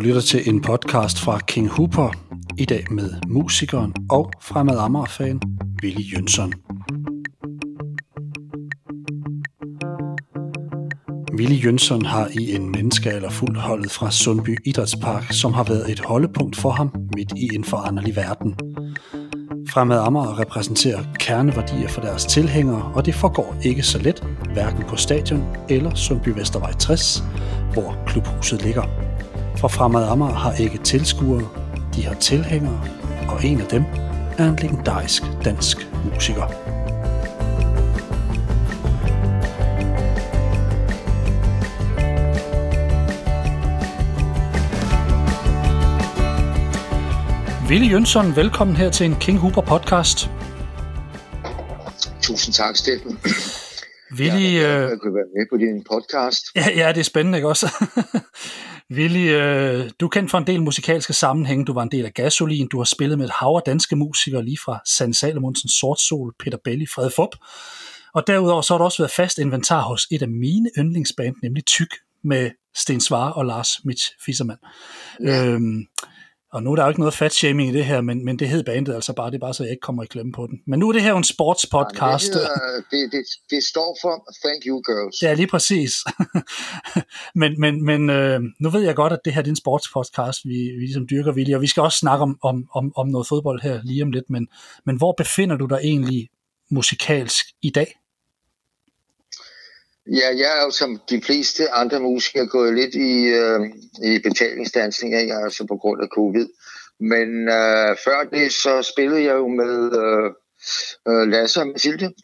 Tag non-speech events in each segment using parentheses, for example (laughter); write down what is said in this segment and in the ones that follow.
Du lytter til en podcast fra King Hooper, i dag med musikeren og fremad Amager-fan Willy Jønsson. Willy Jønsson har i en menneskealder fuldt holdet fra Sundby Idrætspark, som har været et holdepunkt for ham midt i en foranderlig verden. Fremad Amager repræsenterer kerneværdier for deres tilhængere, og det forgår ikke så let, hverken på stadion eller Sundby Vestervej 60, hvor klubhuset ligger. For Fremad Amager har ikke tilskuere, de har tilhængere, og en af dem er en legendarisk dansk musiker. Ville Jønsson, velkommen her til en King Hooper podcast. Tusind tak, Steffen. Willy, jeg, jeg, jeg kunne være med på din podcast. Ja, ja det er spændende, ikke også? (laughs) Willy, øh, du er kendt for en del musikalske sammenhænge. Du var en del af Gasolin. Du har spillet med et hav af danske musikere, lige fra Sand Salomonsen, Sort Sol, Peter Belli, Fred Fup. Og derudover så har du også været fast inventar hos et af mine yndlingsband, nemlig Tyk, med Sten Svare og Lars Mitch Fissermann. Ja. Øhm, og nu er der jo ikke noget fat shaming i det her, men, men det hed bandet altså bare, det er bare så jeg ikke kommer i klemme på den. Men nu er det her jo en sportspodcast. Ja, det, hedder, det, det, det står for Thank You Girls. Ja, lige præcis. (laughs) men men, men øh, nu ved jeg godt, at det her det er en sportspodcast, vi, vi ligesom dyrker vilje, og vi skal også snakke om, om, om, om noget fodbold her lige om lidt, men, men hvor befinder du dig egentlig musikalsk i dag? Ja, jeg er jo som de fleste andre musikere gået lidt i, øh, i betalingsdansning, jeg er altså på grund af covid. Men øh, før det, så spillede jeg jo med øh, øh, Lasse og Mathilde,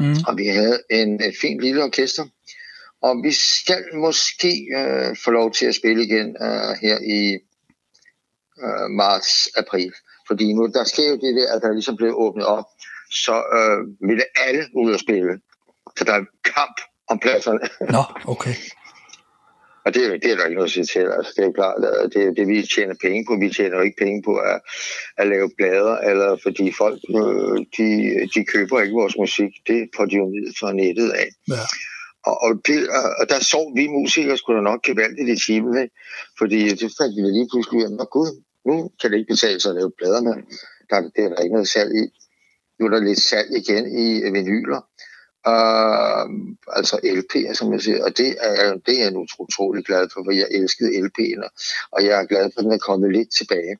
mm. og vi havde en, et fint lille orkester. Og vi skal måske øh, få lov til at spille igen øh, her i øh, marts-april. Fordi nu, der sker jo det der, at der ligesom blev åbnet op, så øh, ville alle ud og spille. Så der er kamp om pladserne. Nå, okay. Og det, det er der ikke noget at sige til. Altså, det er jo klart, at det er det, vi tjener penge på. Vi tjener jo ikke penge på at, at lave blader, eller fordi folk øh, de, de køber ikke vores musik. Det får de jo ned fra nettet af. Ja. Og, og, det, og der sov vi musikere skulle da nok gevaldigt i timen, ikke? fordi det fandt vi lige pludselig ud af, gud, nu kan det ikke betale sig at lave blader med. Der, det er der ikke noget salg i. Nu er der lidt salg igen i vinyler. Uh, altså LP'er, som jeg siger, og det er, det er jeg nu utrolig glad for, for jeg elskede LP'erne, og jeg er glad for, at den er kommet lidt tilbage.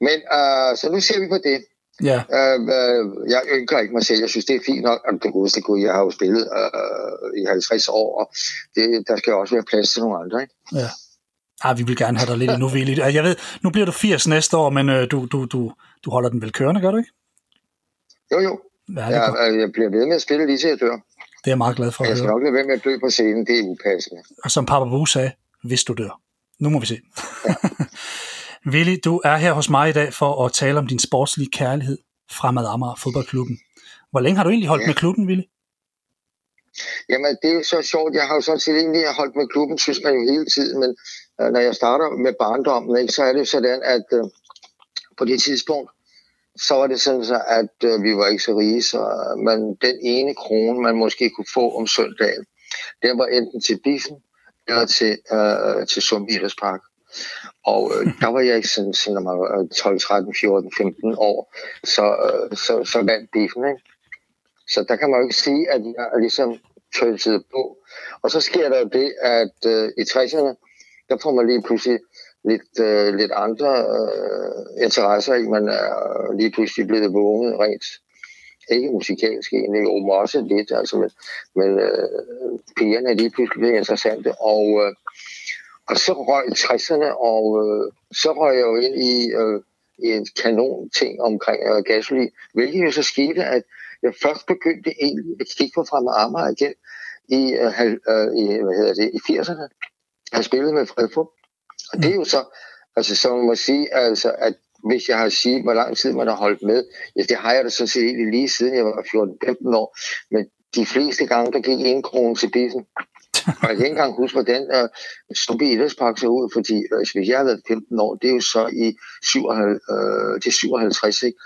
Men uh, så nu ser vi på det. Ja. Uh, uh, jeg ønsker ikke mig selv. Jeg synes, det er fint nok. det godeste gud, jeg har jo spillet uh, i 50 år, og det, der skal også være plads til nogle andre. Ikke? Ja. Ah, vi vil gerne have dig lidt endnu vildt. Jeg ved, nu bliver du 80 næste år, men uh, du, du, du, du holder den vel kørende, gør du ikke? Jo, jo. Ja, jeg, jeg bliver ved med at spille lige til jeg dør. Det er jeg meget glad for at Jeg skal nok lade være med at dø på scenen, det er upassende. Og som Papa Boo sagde, hvis du dør. Nu må vi se. Ja. (laughs) Willy, du er her hos mig i dag for at tale om din sportslige kærlighed fremad Amager fodboldklubben. Hvor længe har du egentlig holdt ja. med klubben, Willy? Jamen, det er så sjovt. Jeg har jo sådan set egentlig holdt med klubben, synes man jo hele tiden, men øh, når jeg starter med barndommen, ikke, så er det sådan, at øh, på det tidspunkt, så var det sådan så, at øh, vi var ikke så rige, så man, den ene krone, man måske kunne få om søndagen, den var enten til biffen eller til, øh, til Sumbiderspark. Og øh, (laughs) der var jeg ikke sådan, siden jeg var 12, 13, 14, 15 år, så, øh, så, så vandt biffen, ikke? Så der kan man jo ikke sige, at jeg ligesom tølsede på. Og så sker der det, at øh, i 60'erne, der får man lige pludselig lidt, øh, lidt andre øh, interesser, i. Man er lige pludselig blevet vågnet rent ikke musikalsk egentlig, jo også lidt, altså, men, men øh, pigerne er lige pludselig blevet interessante, og, øh, og så røg 60'erne, og øh, så røg jeg jo ind i, øh, i en kanon ting omkring øh, gasolin, hvilket jo så skete, at jeg først begyndte egentlig at kigge på Fremad Amager igen i, øh, øh, i, hvad hedder det, i 80'erne. Jeg spillede med Fredfug, og det er jo så, altså så man må sige, altså, at hvis jeg har sige, hvor lang tid man har holdt med, ja, det har jeg da sådan set egentlig lige siden jeg var 14-15 år, men de fleste gange, der gik en krone til biffen. Og jeg kan ikke engang huske, hvordan uh, Stubbe Idrætspark så ud, fordi altså, hvis jeg havde været 15 år, det er jo så i 57, uh, til 57, ikke?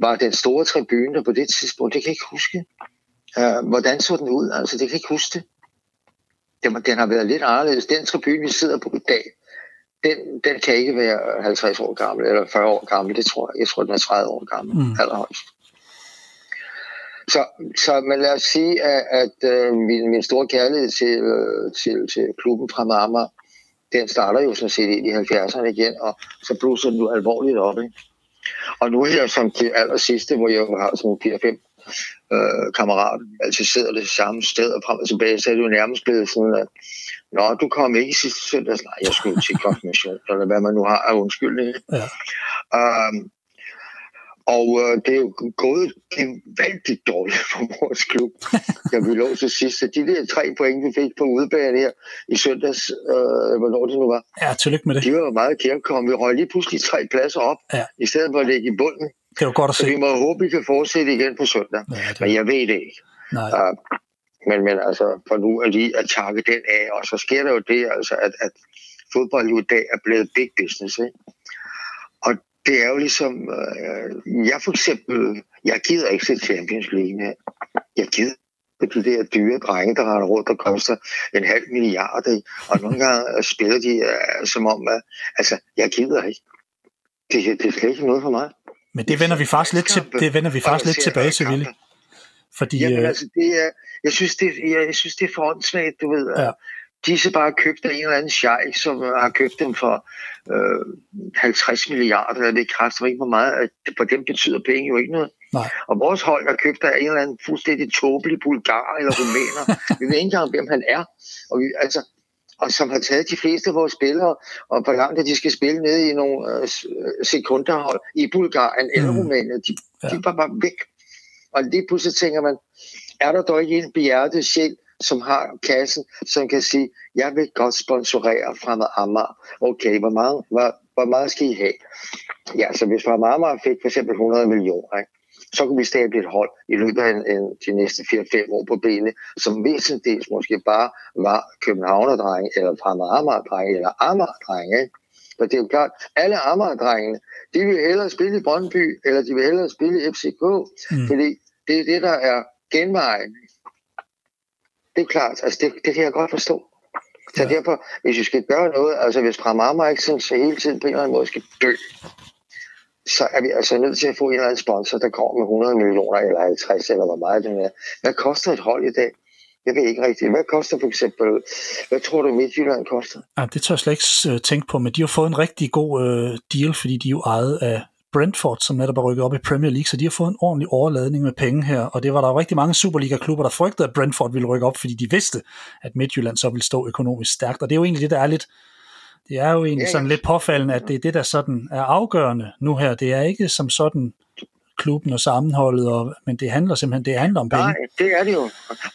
var den store tribune der på det tidspunkt, det kan jeg ikke huske. Uh, hvordan så den ud? Altså, det kan jeg ikke huske det. Den, den har været lidt anderledes. Den tribune, vi sidder på i dag, den, den kan ikke være 50 år gammel, eller 40 år gammel, det tror jeg. Jeg tror, den er 30 år gammel, mm. allerhøjst. Så, så men lad os sige, at, at uh, min, min store kærlighed til, uh, til, til klubben fra Marmar, den starter jo sådan set i 70'erne igen, og så bluser den jo alvorligt op. Ikke? Og nu her som det aller sidste, hvor jeg har sådan 4-5 øh, kammerater, altid sidder det samme sted og frem og tilbage, så er det jo nærmest blevet sådan, at Nå, du kom ikke sidste søndag. Nej, jeg skulle til konfirmation, eller hvad man nu har af undskyldning. Ja. Um, og øh, det er jo gået gevaldigt dårligt for vores klub. Jeg vil lov til sidst, de der tre point, vi fik på udebane her i søndags, øh, hvornår det nu var. Ja, tillykke med det. De var meget kærkomne. Vi røg lige pludselig tre pladser op, ja. i stedet for at ligge i bunden. Det var godt at se. Så vi må håbe, vi kan fortsætte igen på søndag. Ja, det... Men jeg ved det ikke. Nej. Uh, men, men altså, for nu er lige at takke den af, og så sker der jo det, altså, at, at fodbold i dag er blevet big business. Ikke? Og det er jo ligesom, øh, jeg for eksempel, jeg gider ikke se Champions League her. Jeg gider de der dyre drenge, der har råd, der koster en halv milliard. Ikke? Og nogle gange spiller de uh, som om, uh, altså, jeg gider ikke. Det, det er slet ikke noget for mig. Men det vender vi faktisk lidt, til, det vender vi faktisk lidt tilbage til, Ville. Fordi, Jamen, øh... altså, det er, jeg, synes, det, jeg, jeg synes, det er for åndssvagt, du ved. Ja de så bare købt af en eller anden sheik, som har købt dem for øh, 50 milliarder, eller det kræfter ikke hvor meget, at for dem betyder penge jo ikke noget. Nej. Og vores hold er købt af en eller anden fuldstændig tåbelig bulgar eller rumæner. (laughs) vi ved ikke engang, hvem han er. Og, vi, altså, og som har taget de fleste af vores spillere, og hvor langt de skal spille nede i nogle øh, sekunderhold i Bulgarien eller mm. Rumænien. De, ja. de var bare væk. Og lige pludselig tænker man, er der dog ikke en behjertet sjæl, som har kassen, som kan sige, jeg vil godt sponsorere fra Amager. Okay, hvor meget, hvor, hvor meget skal I have? Ja, så hvis Fremad Amager fik for eksempel 100 millioner, ikke? Så kunne vi stable et hold i løbet af en, en, de næste 4-5 år på benene, som væsentligt måske bare var Københavner-drenge, eller Fremad Amager-drenge, eller Amager-drenge. Ikke? For det er jo klart, alle Amager-drengene, de vil hellere spille i Brøndby, eller de vil hellere spille i FCK, mm. fordi det er det, der er genvejen det er klart. Altså, det, det kan jeg godt forstå. Så ja. derfor, hvis vi skal gøre noget, altså hvis Pramama ikke sådan, så hele tiden på en eller anden måde skal dø, så er vi altså nødt til at få en eller anden sponsor, der kommer med 100 millioner eller 50 eller hvor meget det er. Hvad koster et hold i dag? Jeg ved ikke rigtigt. Hvad koster for eksempel, hvad tror du Midtjylland koster? Ja, det tør jeg slet ikke øh, tænke på, men de har fået en rigtig god øh, deal, fordi de er jo ejet af Brentford, som netop er rykket op i Premier League, så de har fået en ordentlig overladning med penge her, og det var der jo rigtig mange Superliga-klubber, der frygtede, at Brentford ville rykke op, fordi de vidste, at Midtjylland så ville stå økonomisk stærkt, og det er jo egentlig det, der er lidt, det er jo egentlig sådan lidt påfaldende, at det er det, der sådan er afgørende nu her. Det er ikke som sådan klubben og sammenholdet, og, men det handler simpelthen det handler om penge. Nej, det er det jo.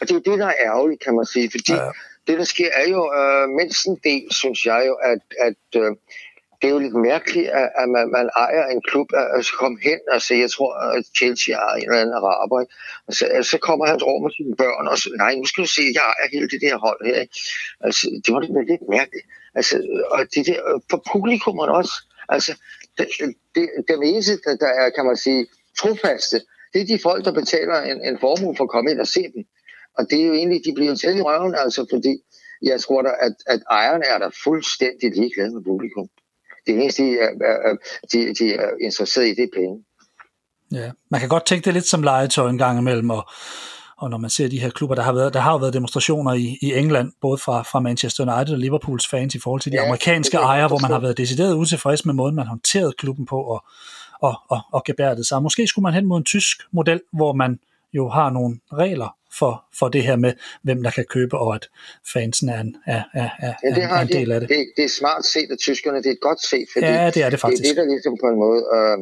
Og det er jo det, der er ærgerligt, kan man sige, fordi ja. det, der sker, er jo øh, mindst en del, synes jeg jo, at, at øh, det er jo lidt mærkeligt, at, at man, man ejer en klub, at så komme hen og se, jeg tror, at Chelsea er en eller anden araber, ikke? Og så, kommer hans over med sine børn, og så, nej, nu skal du se, jeg ejer hele det der hold her, ikke? Altså, det var lidt mærkeligt. Altså, og det der, øh, for publikummet også, altså, det, det, det eneste, der er, kan man sige, trofaste, det er de folk, der betaler en, en formue for at komme ind og se dem. Og det er jo egentlig, de bliver selv i røven, altså, fordi jeg tror da, at, at ejerne er der fuldstændig ligeglade med publikum. Det eneste, de er, de, de er interesseret i, det er penge. Ja, man kan godt tænke det lidt som legetøj en gang imellem, og, og når man ser de her klubber, der har været, der har jo været demonstrationer i, i England, både fra, fra Manchester United og Liverpools fans i forhold til de ja, amerikanske ejere, hvor man har været decideret utilfreds med måden, man håndterede klubben på og, og, og, og gebærdet sig. Måske skulle man hen mod en tysk model, hvor man jo har nogle regler for, for det her med, hvem der kan købe, og at fansen er en, er, er, er, ja, det har en del af det. det. Det er smart set af tyskerne, det er godt set, fordi ja, det er det faktisk. det er det, der ligesom på en måde, øh,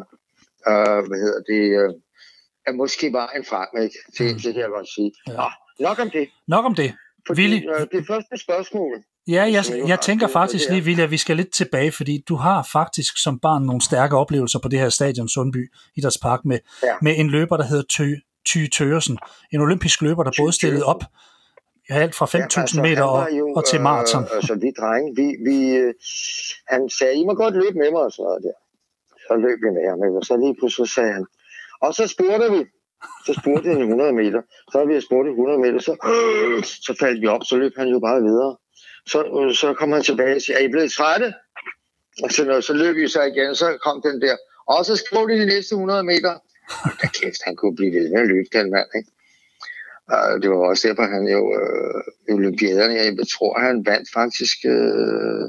øh, hvad hedder det, øh, er måske vejen frem, ikke? Det, mm. det kan jeg godt sige. Ja. Nå, nok om det. Nok om det. Fordi, Willy, øh, det første spørgsmål, Ja, jeg, jeg tænker faktisk lige, at vi skal lidt tilbage, fordi du har faktisk som barn nogle stærke oplevelser på det her stadion Sundby Idrætspark med, ja. med en løber, der hedder Tø, Ty Tøresen, en olympisk løber, der både stillede op alt fra 5.000 ja, altså, meter og, jo, og til maraton. Øh, altså, vi drenge, vi, vi, øh, han sagde, I må godt løbe med mig, og så, der. så løb vi med ham, og så lige pludselig sagde han, og så spurgte vi, så spurgte han 100 meter, så har vi spurgt 100 meter, så, øh, (clears throat) så faldt vi op, så løb han jo bare videre. Så, øh, så kom han tilbage og sagde, er I blevet trætte? Og så, når, så løb vi så igen, så kom den der. Og så skrev de de næste 100 meter. Da kæft, han kunne blive ved med at løbe, den mand, ikke? Og det var også derfor, han jo øh, olympiaderne, jeg tror, han vandt faktisk øh,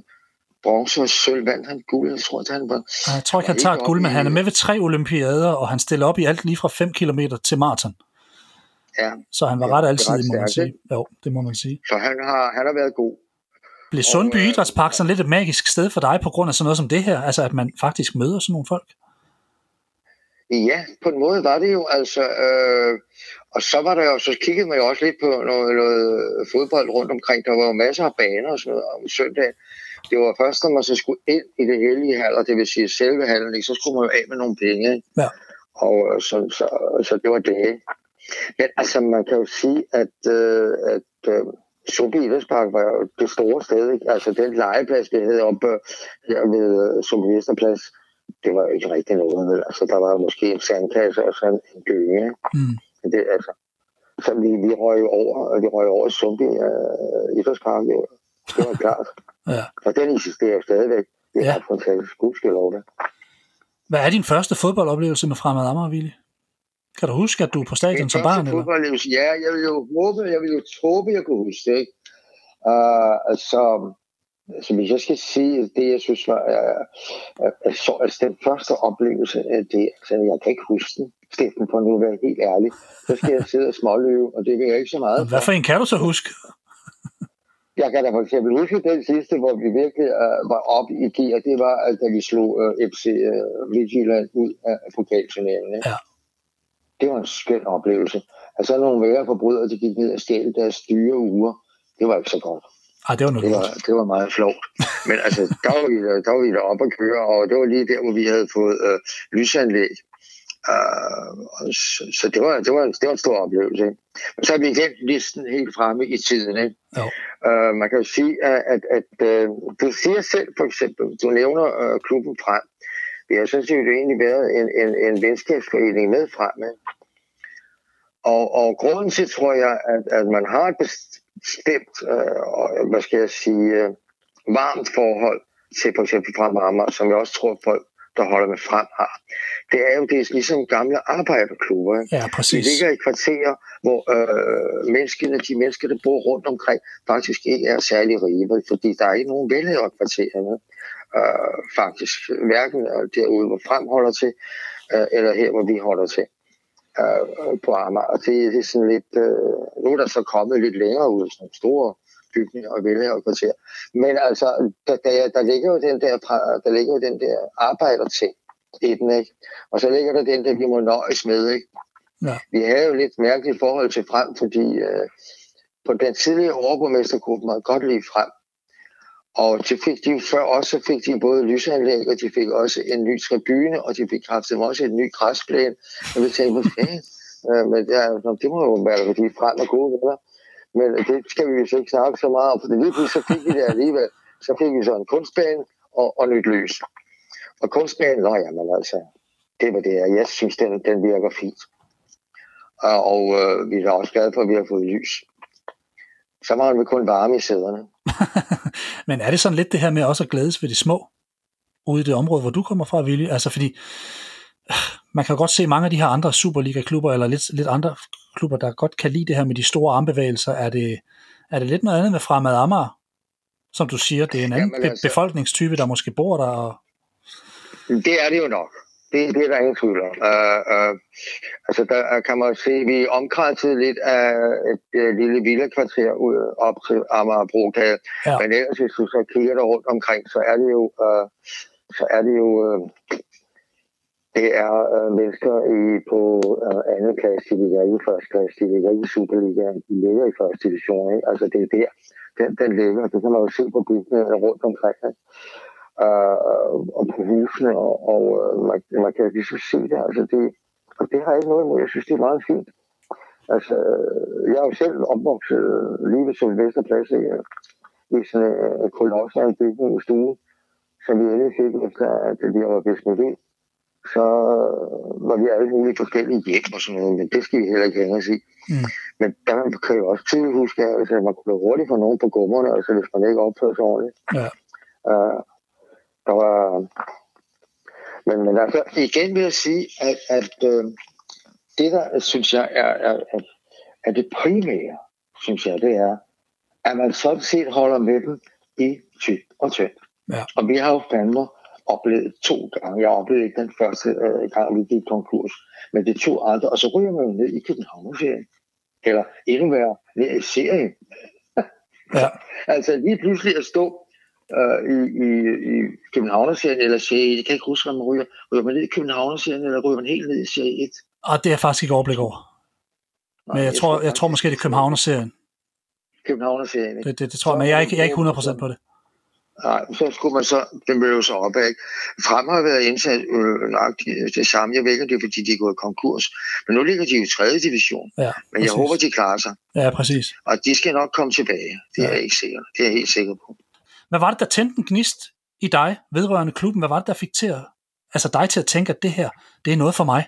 bronze og sølv, vandt han guld, jeg tror, at han var... Jeg tror ikke, han tager guld, men han er med ved tre olympiader, og han stiller op i alt lige fra 5 km til maraton. Ja. Så han var Ja, ret altid, må man sige. Jo, det må man sige. Så han har, han har været god. Blev Sundby øh, Idrætspark sådan lidt et magisk sted for dig på grund af sådan noget som det her? Altså, at man faktisk møder sådan nogle folk? Ja, på en måde var det jo altså. Øh, og så var der jo, så kiggede man jo også lidt på noget, noget fodbold rundt omkring. Der var jo masser af baner og sådan noget om søndagen. Det var først, når man så skulle ind i det hellige haller, det vil sige selve hallen, så skulle man jo af med nogle penge. Ja. Og øh, så, så, så det var det. Men altså, man kan jo sige, at, øh, at øh, Sundby Idrætspark var jo det store sted. Ikke? Altså, den legeplads, vi havde oppe øh, her ved øh, Sundby Vesterplads, det var jo ikke rigtig noget. Vel? Altså, der var jo måske en sandkasse og sådan en gynge. Mm. Det, altså, så vi, vi røg jo over, og vi røg over Sundby øh, Idrætspark. Var, det var klart. (laughs) Ja. Og den eksisterer jo stadigvæk. Det er Ja. ret fantastisk. Gudskelov det. Hvad er din første fodboldoplevelse med Fremad Amager, Willy? Kan du huske, at du er på stadion som barn? Eller? fodboldoplevelse, ja, jeg vil jo håbe, jeg vil jo håbe, jeg kunne huske det, ikke? Uh, altså, altså, hvis jeg skal sige, det jeg synes var, uh, uh, så, altså den første oplevelse af det, altså jeg kan ikke huske den, Steffen, for nu at være helt ærlig, så skal jeg sidde og småløbe, og det vil jeg ikke så meget Hvad for en kan du så huske? Jeg kan da for eksempel huske den sidste, hvor vi virkelig uh, var oppe i gear, det var, at da vi slog uh, FC uh, Midtjylland ud af pokalturneringen. Ja. Det var en skøn oplevelse. Altså nogle værre forbrydere, de gik ned og stjælte deres dyre uger. Det var ikke så godt. Ej, det var noget Det var, det var meget flot. Men altså, der var, vi, der, der var vi deroppe at køre, og det var lige der, hvor vi havde fået øh, lysanlæg. Uh, så, så det, var, det, var, det var en stor oplevelse. Ikke? Men så er vi igen listen helt fremme i tiden. Ikke? Jo. Uh, man kan jo sige, at, at, at uh, du siger selv for eksempel, du nævner uh, klubben frem. Vi har sådan set egentlig været en, en, en venskabsforening med frem. Ikke? Og, og grunden til, tror jeg, at, at man har et bestemt, og, hvad skal jeg sige, øh, varmt forhold til for eksempel frem Amager, som jeg også tror folk, der holder med frem har. Det er jo det er ligesom gamle arbejderklubber. Ikke? Ja, De præcis. ligger i kvarterer, hvor øh, menneskene, de mennesker, der bor rundt omkring, faktisk ikke er særlig rige, fordi der er ikke nogen velheder kvartererne. Øh, faktisk hverken derude, hvor frem holder til, øh, eller her, hvor vi holder til øh, på Amager. Og det, det er sådan lidt, øh, nu er der så kommet lidt længere ud, sådan store bygninger og velhaver kvarter. Men altså, der, der, der, ligger jo den der, der ligger jo den der arbejderting i den, ikke? Og så ligger der den der, vi må nøjes med, ikke? Ja. Vi havde jo lidt mærkeligt forhold til frem, fordi øh, på den tidligere overborgmestergruppe meget godt lige frem. Og de fik de før også så fik de både lysanlæg, og de fik også en ny tribune, og de fik dem også en ny græsplæne. Og vi tænkte, hvad fanden? Øh, men det, er, det må jo være, fordi frem er gode venner. Men det skal vi vist ikke snakke så meget om, for lige pludselig så fik vi det alligevel. Så fik vi så en kunstbane og, og nyt lys. Og kunstbanen, nej, jamen altså, det var det, og jeg synes, den, den virker fint. Og, og øh, vi er også glade for, at vi har fået lys. Så var vi kun varme i sæderne. (laughs) Men er det sådan lidt det her med også at glædes ved de små? Ude i det område, hvor du kommer fra, Willy? Altså fordi, øh, man kan godt se mange af de her andre Superliga-klubber, eller lidt, lidt andre klubber, der godt kan lide det her med de store armbevægelser. Er det, er det lidt noget andet med Fremad Amager? Som du siger, det er en anden Jamen altså- befolkningstype, der måske bor der. Og... Det er det jo nok. Det, det er der ingen tvivl om. Uh, uh, altså, der kan man se, at vi er omkranset lidt af et uh, lille villakvarter ud op til Amagerbrogade. Ja. Men ellers, hvis du så kigger der rundt omkring, så er det jo, uh, så er det jo, uh, det er øh, mennesker i, på øh, anden klasse, de ligger ikke i første klasse, de ligger ikke i Superligaen, de ligger i første division. Ikke? Altså, det er der, den, den ligger. Det kan man jo se på bygningerne rundt omkring. Ikke? øh, og på husene, og, og øh, man, man kan ligesom se det. Altså det. Og det har jeg ikke noget imod. Jeg synes, det er meget fint. Altså, øh, jeg er jo selv opvokset øh, lige ved Sylvesterplads i, i sådan en øh, koloss af en bygning i stuen, som vi endelig fik efter, at vi var blevet smidt. Så var vi alle mulige forskellige hjem og sådan noget, men det skal vi heller ikke hænge os i. Mm. Men der kan jeg også tydeligt huske, at altså, man kunne blive hurtigt for nogen på gummerne, altså hvis man ikke opførte sig ordentligt. Ja. Uh, Der var, men, men altså, igen vil jeg sige, at, at øh, det der, synes jeg, er, er, er, er det primære, synes jeg, det er, at man sådan set holder med dem i tyk og tynd. Ja. Og vi har jo fandme oplevet to gange. Jeg oplevede ikke den første øh, gang, vi gik konkurs, men det to andre, og så ryger man ned i København-serien. Eller endnu værre, ned i serien. ja. (laughs) altså lige pludselig at stå øh, i, i, i Københavnerserien eller serie, det kan jeg ikke huske, om man ryger. Ryger man ned i Københavnerserien, eller ryger man helt ned i serie 1? Og det er faktisk ikke overblik over. Men jeg, jeg, tror, jeg tror måske, det er. Københavnerserien, ikke? Det, det, det tror jeg, men jeg er ikke, jeg er ikke 100% på det. Nej, så skulle man så møde sig op af. Frem har været indsat øh, nok det samme. Jeg ved ikke, det er, fordi de er gået konkurs. Men nu ligger de i 3. division. Ja, men jeg håber, de klarer sig. Ja, præcis. Og de skal nok komme tilbage. Det ja. er jeg ikke sikker. Det er jeg helt sikker på. Hvad var det, der tændte en gnist i dig vedrørende klubben? Hvad var det, der fik til at, altså dig til at tænke, at det her, det er noget for mig?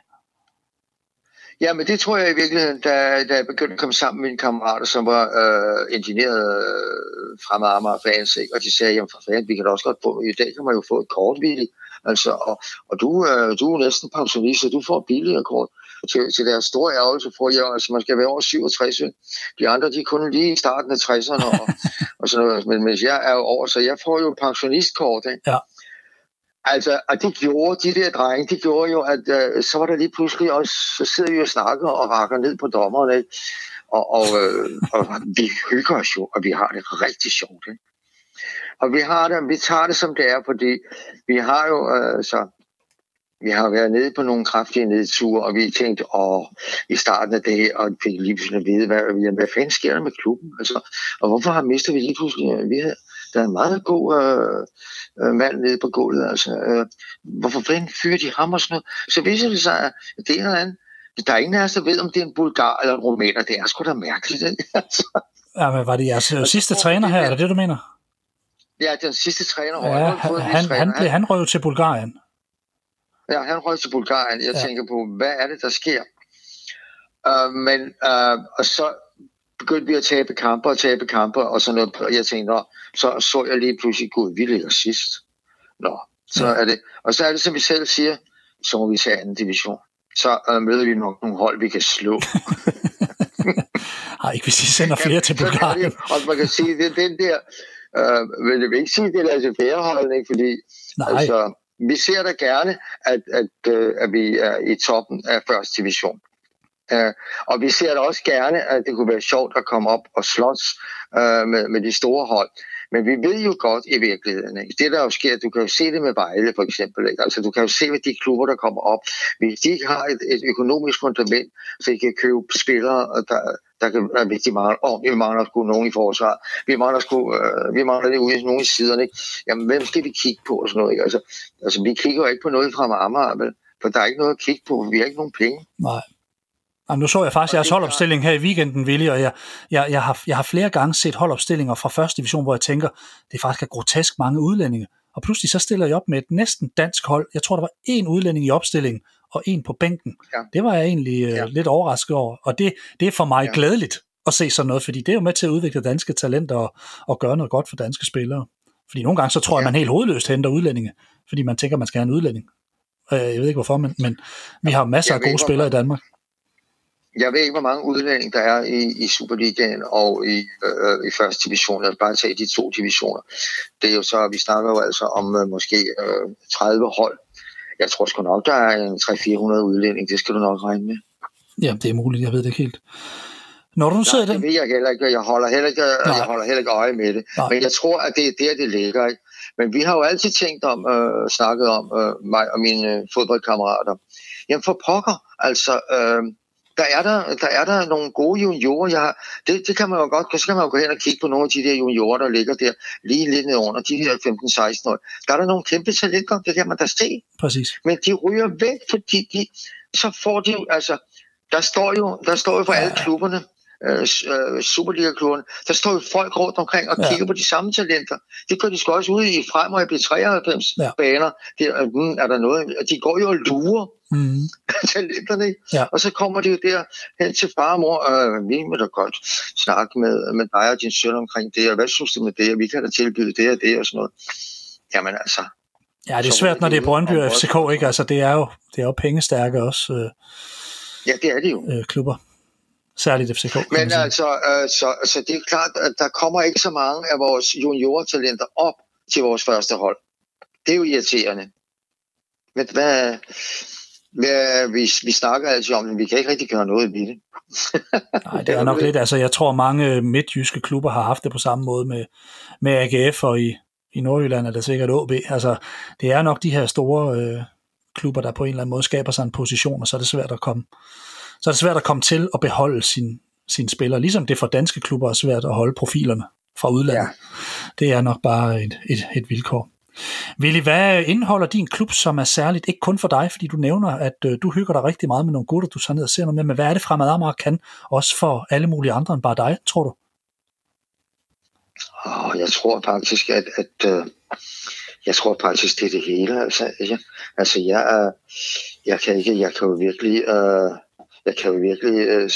Ja, men det tror jeg i virkeligheden, da, da jeg begyndte at komme sammen med mine kammerater, som var øh, ingeniører øh, fra Amager fans, ikke? og de sagde, jamen for fanden, vi kan da også godt få, i dag kan man jo få et kort, Willy. Altså, og, og du, øh, du er næsten pensionist, så du får et billigere kort. Til, til deres store ærgelse får jeg, altså man skal være over 67. De andre, de er kun lige i starten af 60'erne, og, (laughs) og sådan noget. Men, men jeg er jo over, så jeg får jo pensionistkort, ikke? Ja. Altså, og det gjorde, de der drenge, det gjorde jo, at øh, så var der lige pludselig også, så sidder vi og snakker og rakker ned på dommerne, ikke? Og, og, øh, og vi hygger os jo, og vi har det rigtig sjovt, ikke? Og vi har det, vi tager det som det er, fordi vi har jo, øh, så vi har været nede på nogle kraftige nedture, og vi tænkte, åh, i starten af det, og fik lige pludselig at vide, hvad, hvad fanden sker der med klubben? Altså, og hvorfor har mistet vi lige pludselig? Øh, vi havde, der er en meget god øh, øh, mand nede på gulvet, altså, øh, hvorfor fanden fyrer de ham og sådan noget? Så viser det sig, at det er en eller anden, der er ingen af os, der ved, om det er en bulgar eller en rumæner. Det er sgu da mærkeligt, ikke? (laughs) Altså. Ja, men var det jeres øh, sidste træner her, er det det, du mener? Ja, den sidste træner. Ja, han, han, han, blev, han røg til Bulgarien. Ja, han røg til Bulgarien. Jeg ja. tænker på, hvad er det, der sker? Uh, men, uh, og så begyndte vi at tabe kampe og tabe kampe og sådan noget. Og jeg tænkte, Nå, så så jeg lige pludselig, gud, vi ligger sidst. Nå, så er det. Og så er det, som vi selv siger, så må vi tage anden division. Så uh, møder vi nok nogle hold, vi kan slå. (laughs) (laughs) Nej, ikke hvis I sender flere ja, til Bulgarien. Og man kan sige, det den der, det vil ikke sige, det er altså færre ikke? Fordi Nej. altså, vi ser da gerne, at, at, uh, at vi er i toppen af første division. Uh, og vi ser da også gerne, at det kunne være sjovt at komme op og slås uh, med, med de store hold. Men vi ved jo godt i virkeligheden, ikke? det der jo sker, du kan jo se det med Vejle for eksempel, ikke? altså du kan jo se, hvad de klubber, der kommer op, hvis de ikke har et, et økonomisk fundament, så de kan købe spillere, øh, der, der kan, hvis de mangler, oh, vi mangler sgu nogen i forsvar, vi mangler sgu, øh, vi mangler det ude i nogen i siderne, ikke? jamen hvem skal vi kigge på og sådan noget, ikke? Altså, altså vi kigger jo ikke på noget fra Amager, vel? for der er ikke noget at kigge på, vi har ikke nogen penge. Nej. Jamen, nu så jeg faktisk jeres holdopstilling her i weekenden, Willy, og jeg, jeg, jeg, har, jeg har flere gange set holdopstillinger fra første division, hvor jeg tænker, det er faktisk er grotesk mange udlændinge. Og pludselig så stiller jeg op med et næsten dansk hold. Jeg tror, der var én udlænding i opstillingen, og en på bænken. Ja. Det var jeg egentlig øh, ja. lidt overrasket over. Og det, det er for mig ja. glædeligt at se sådan noget, fordi det er jo med til at udvikle danske talenter og, og gøre noget godt for danske spillere. Fordi nogle gange så tror jeg, ja. man helt hovedløst henter udlændinge, fordi man tænker, man skal have en udlænding. Øh, jeg ved ikke hvorfor, men, men vi har masser af gode spillere i Danmark jeg ved ikke, hvor mange udlændinge der er i, i Superligaen og i, øh, i første division. Jeg vil bare tage de to divisioner. Det er jo så, vi snakker jo altså om øh, måske øh, 30 hold. Jeg tror sgu nok, der er 300-400 udlændinge. Det skal du nok regne med. Ja, det er muligt. Jeg ved det ikke helt. Når du sidder der... Det ved jeg heller ikke. Jeg holder heller ikke, jeg holder heller ikke øje med det. Nej. Men jeg tror, at det er der, det ligger. Ikke? Men vi har jo altid tænkt om, øh, snakket om, øh, mig og mine øh, fodboldkammerater. Jamen for pokker, altså... Øh, der er der, der er der nogle gode juniorer. Jeg har, det, det kan man jo godt, så kan man jo gå hen og kigge på nogle af de der juniorer, der ligger der lige lidt ned under, de her 15-16 år. Der er der nogle kæmpe talenter, det kan man da se. Præcis. Men de ryger væk, fordi de, så får de jo, altså, der står jo, der står jo for alle klubberne, øh, øh Superliga-klubberne, der står jo folk rundt omkring og ja. kigger på de samme talenter. Det gør de sgu også ude i frem og i B93 ja. baner. Det, er, hmm, er der noget? De går jo og lurer mm. (laughs) talenterne. Ja. Og så kommer de jo der hen til far og mor, øh, vi vil da godt snakke med, med dig og din søn omkring det, og hvad synes du med det, og vi kan da tilbyde det og det og sådan noget. Jamen altså, Ja, det er svært, når det er Brøndby og FCK, ikke? Altså, det er jo, det er jo pengestærke også. Øh, ja, det er det jo. Øh, klubber. Særligt FCK. Men altså, øh, så, så det er klart, at der kommer ikke så mange af vores juniortalenter op til vores første hold. Det er jo irriterende. Men hvad, hvad vi, vi snakker altså om, men vi kan ikke rigtig gøre noget ved det. (laughs) Nej, det er nok lidt. Altså, jeg tror, mange midtjyske klubber har haft det på samme måde med, med AGF, og i, i Nordjylland er det sikkert OB. Altså, det er nok de her store øh, klubber, der på en eller anden måde skaber sig en position, og så er det svært at komme, så er det svært at komme til at beholde sin, sine spillere, ligesom det for danske klubber er svært at holde profilerne fra udlandet. Ja. Det er nok bare et, et, et vilkår. Willy, hvad indeholder din klub, som er særligt, ikke kun for dig, fordi du nævner, at øh, du hygger dig rigtig meget med nogle gutter, du tager ned og ser noget med, men hvad er det Fremad Amager kan, også for alle mulige andre end bare dig, tror du? Oh, jeg tror faktisk, at, at uh, jeg tror faktisk, det er det hele. Altså, jeg, altså jeg, er, jeg kan ikke, jeg kan jo virkelig, uh, jeg kan jo virkelig uh,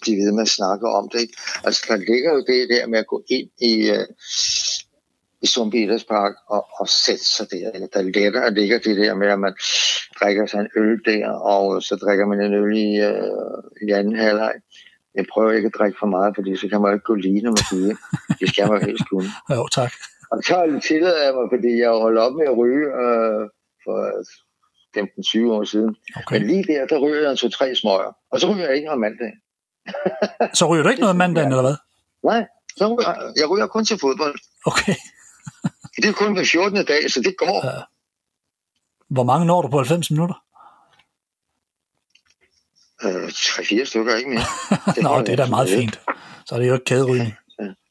blive ved med at snakke om det. Ikke? Altså, der ligger jo det der med at gå ind i, uh, i Sundby Idrætspark og, og sætte sig der. Eller der ligger, ligger det der med, at man drikker sig en øl der, og så drikker man en øl i, uh, i anden halvleg. Jeg prøver ikke at drikke for meget, fordi så kan man ikke gå lige, når man siger. Det skal man jo helst kunne. Jo, tak. Og så tillader jeg mig, fordi jeg holdt op med at ryge øh, for 15-20 år siden. Okay. Men lige der, der ryger jeg en to-tre smøger. Og så ryger jeg ikke om mandagen. (laughs) så ryger du ikke noget om mandagen, eller hvad? Nej, så ryger, jeg ryger kun til fodbold. Okay. (laughs) det er kun hver 14. dag, så det går. Ja. Hvor mange når du på 90 minutter? Øh, tre-fire stykker, ikke mere. (laughs) Det Nå, det er da meget fint. Så er det jo ikke kæderygning.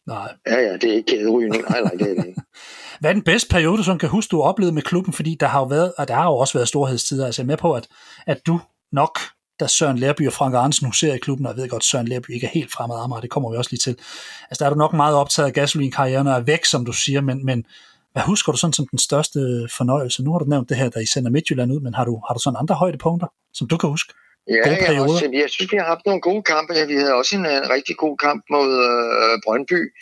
Nej. Ja, ja, det er ikke kæderygning. Nej, nej, det er det ikke. (laughs) Hvad er den bedste periode, som kan huske, du har oplevet med klubben? Fordi der har jo, været, og der har jo også været storhedstider. Altså jeg er med på, at, at du nok, da Søren Lærby og Frank Arnsen huserer i klubben, og jeg ved godt, at Søren Lærby ikke er helt fremad Amager, det kommer vi også lige til. Altså der er du nok meget optaget af gasolinkarrieren og er væk, som du siger, men, men hvad husker du sådan som den største fornøjelse? Nu har du nævnt det her, der I sender Midtjylland ud, men har du, har du sådan andre højdepunkter, som du kan huske? Ja, jeg, også, jeg synes, vi har haft nogle gode kampe. Vi havde også en, en rigtig god kamp mod øh, Brøndby,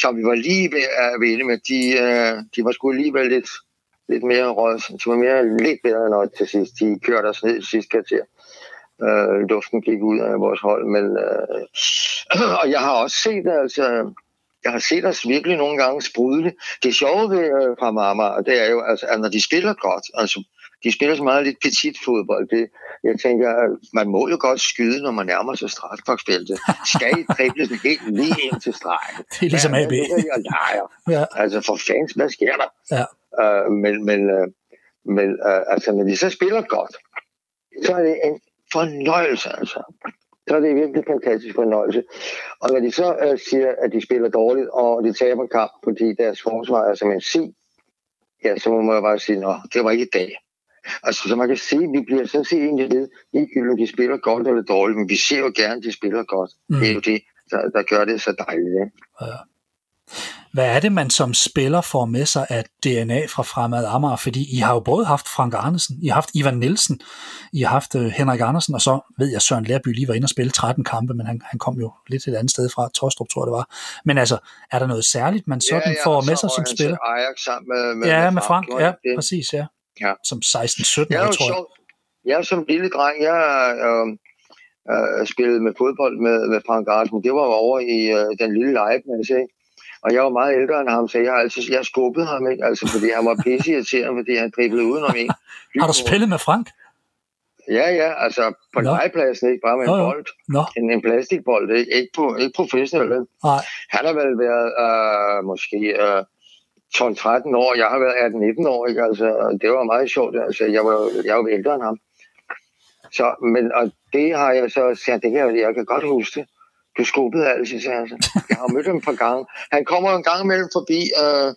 som vi var lige ved at vinde med. De, øh, de var sgu alligevel lidt, lidt mere råd. De var mere lidt bedre end til sidst. De kørte os ned i sidste kvarter. Øh, luften gik ud af vores hold. Men, øh, (clears throat) og jeg har også set, altså, jeg har set os virkelig nogle gange sprudle. Det sjove ved øh, fra Marmar, det er jo, altså, at når de spiller godt, altså de spiller så meget lidt petit fodbold. Det, jeg tænker, man må jo godt skyde, når man nærmer sig strafboksfeltet. Skal I drible sådan helt lige ind til stregen? (laughs) Det er ligesom AB. Ja. Altså for fans, hvad sker der? Ja. Uh, men men, uh, men uh, altså, når de så spiller godt, så er det en fornøjelse, altså. Så er det virkelig en fantastisk fornøjelse. Og når de så uh, siger, at de spiller dårligt, og de taber kamp, fordi deres forsvar er som en sig, ja, så må man bare sige, at det var ikke i dag. Altså, så man kan se, vi bliver sådan set egentlig ved, ligegyldigt om de spiller godt eller dårligt, men vi ser jo gerne, at de spiller godt. Mm. Det er jo det, der, der gør det så dejligt. Ikke? Ja. Hvad er det, man som spiller får med sig af DNA fra Fremad Amager? Fordi I har jo både haft Frank Arnesen, I har haft Ivan Nielsen, I har haft uh, Henrik Andersen, og så ved jeg, Søren Lærby lige var inde og spille 13 kampe, men han, han kom jo lidt et andet sted fra, Tostrup tror jeg det var. Men altså, er der noget særligt, man sådan ja, ja, får med sig som spiller? Ajax sammen med, med, ja, med Frank, med Frank ja, præcis, ja ja. som 16-17 år, tror jeg. jeg er som lille dreng, jeg øh, øh, spillede med fodbold med, med Frank Arsen. Det var over i øh, den lille legeplads, ikke? Og jeg var meget ældre end ham, så jeg, altså, jeg skubbede ham, ikke? Altså, fordi han var pisse irriterende, fordi han driblede udenom en. (laughs) Har du spillet med Frank? Ja, ja, altså på Nå. legepladsen, ikke bare med en Nå, bold. Nå. En, en plastikbold, ikke, ikke, på, ikke professionelt. Nej. Han har vel været øh, måske øh, 12-13 år. Jeg har været 18-19 år, ikke? Altså, det var meget sjovt. Altså, jeg var, jeg var ældre end ham. Så, men og det har jeg så sagt, det kan, jeg kan godt huske det. Du skubbede altid, sagde altså. Jeg har mødt ham et par gange. Han kommer en gang imellem forbi øh,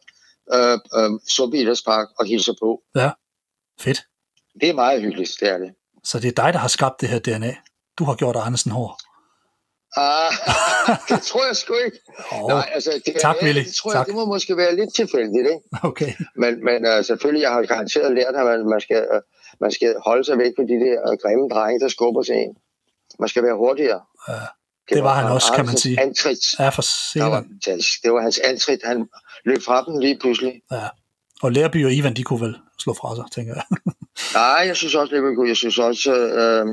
øh, øh, Park og hilser på. Ja, fedt. Det er meget hyggeligt, det er det. Så det er dig, der har skabt det her DNA? Du har gjort Andersen hård? Ah, (laughs) det tror jeg sgu ikke. Oh, Nej, altså, det, tak, Willy. Det, tror tak. jeg, det må måske være lidt tilfældigt, ikke? Okay. Men, men uh, selvfølgelig, jeg har garanteret lært, at man, man, skal, uh, man skal holde sig væk fra de der uh, grimme drenge, der skubber sig ind. Man skal være hurtigere. Ja, det, det var, var han også, kan man sige. Antrit. Ja, for det var, det var hans antrit. Han løb fra dem lige pludselig. Ja. Og Lærby og Ivan, de kunne vel slå fra sig, tænker jeg. Nej, jeg synes også, Lærby kunne. Jeg synes også, øh,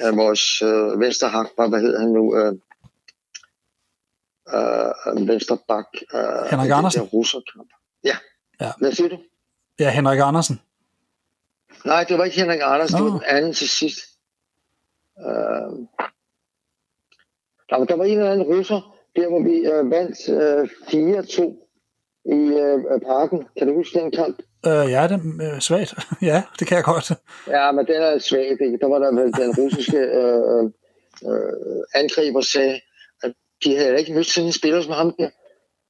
at vores øh, venstre hak, hvad hedder han nu? Øh, øh, venstre bak. Øh, Henrik Andersen? Russerkamp. Ja. ja. Hvad siger du? Ja, Henrik Andersen. Nej, det var ikke Henrik Andersen, Nå. det var den anden til sidst. Øh, der, der var en eller anden russer, der hvor vi øh, vandt øh, 4-2 i øh, parken. Kan du huske den kamp? Øh, ja, det er øh, svagt. (laughs) ja, det kan jeg godt. Ja, men den er svagt. Ikke? Der var der vel den russiske øh, øh, angriber sagde, at de havde ikke mødt sådan en spiller som ham der.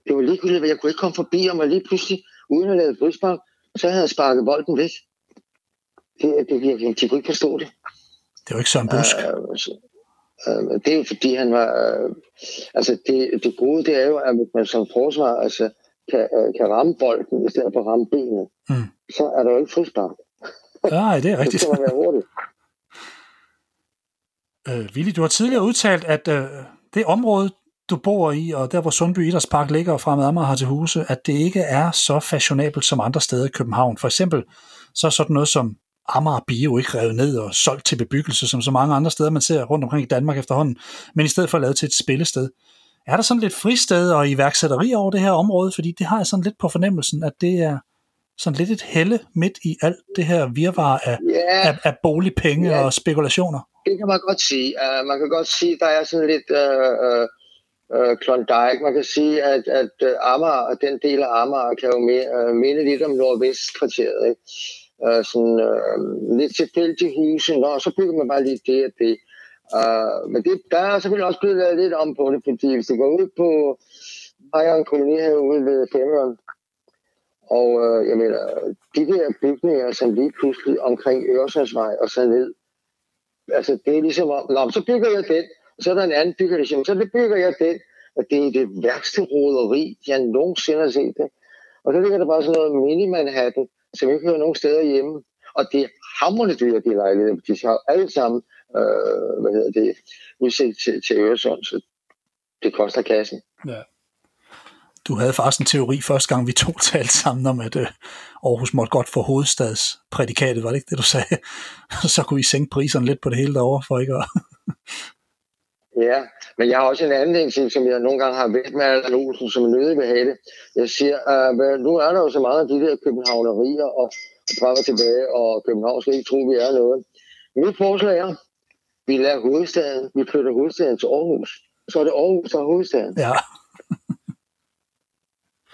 Det var ligegyldigt, at jeg kunne ikke komme forbi ham, og lige pludselig, uden at lave frispark, så havde han sparket bolden væk. Det, det, det, de kunne ikke forstå det. Det var ikke Søren Busk. Uh, så, uh, det er jo fordi, han var... Uh, altså, det, det gode, det er jo, at man som forsvar altså, kan, uh, kan ramme bolden, i stedet for at ramme benet. Mm. Så er der jo ikke frispark. Nej, det er (laughs) rigtigt. så skal man være hurtigt. Uh, (laughs) Willy, du har tidligere udtalt, at uh, det område, du bor i, og der hvor Sundby Idrætspark ligger og fremad Amager har til huse, at det ikke er så fashionabelt som andre steder i København. For eksempel så er sådan noget som Amager Bio ikke revet ned og solgt til bebyggelse, som så mange andre steder, man ser rundt omkring i Danmark efterhånden, men i stedet for lavet til et spillested. Er der sådan lidt fristed og iværksætteri over det her område? Fordi det har jeg sådan lidt på fornemmelsen, at det er sådan lidt et helle midt i alt det her virvar af, yeah. af, af boligpenge yeah. og spekulationer. Det kan man godt sige. Uh, man kan godt sige, der er sådan lidt uh, uh, uh, Klondike. Man kan sige, at, at uh, Amager, den del af Amager, kan jo mere, uh, minde lidt om Nordvestkvarteret. Ikke? øh, sådan, øh, lidt tilfældige huse, og så bygger man bare lige det og det. Uh, men det, der er selvfølgelig også blevet lavet lidt om på det, fordi hvis du går ud på Ejeren Koloni herude ved Cameron, og øh, jeg mener, de der bygninger, som lige pludselig omkring Øresundsvej og så ned, altså det er ligesom om, Nå, så bygger jeg den, og så er der en anden bygger, der siger, så det bygger jeg den, og det er det værste roderi, jeg nogensinde har set det. Og så ligger der bare sådan noget mini-Manhattan, som ikke hører nogen steder hjemme. Og det er hammerende dyre, de lejligheder. De har alle sammen øh, hvad hedder det, udsigt til, til Øresund, så det koster kassen. Ja. Du havde faktisk en teori første gang, vi to talte sammen om, at øh, Aarhus måtte godt få hovedstadsprædikatet, var det ikke det, du sagde? (laughs) så kunne I sænke priserne lidt på det hele derovre, for ikke at... (laughs) ja, men jeg har også en anden ting, som jeg nogle gange har vendt med Allan Olsen, som nødig vil have det. Jeg siger, uh, nu er der jo så meget af de der københavnerier og, og frem og tilbage, og København skal ikke tro, vi er noget. Mit forslag er, vi lader hovedstaden, vi flytter hovedstaden til Aarhus. Så er det Aarhus, der er hovedstaden. Ja.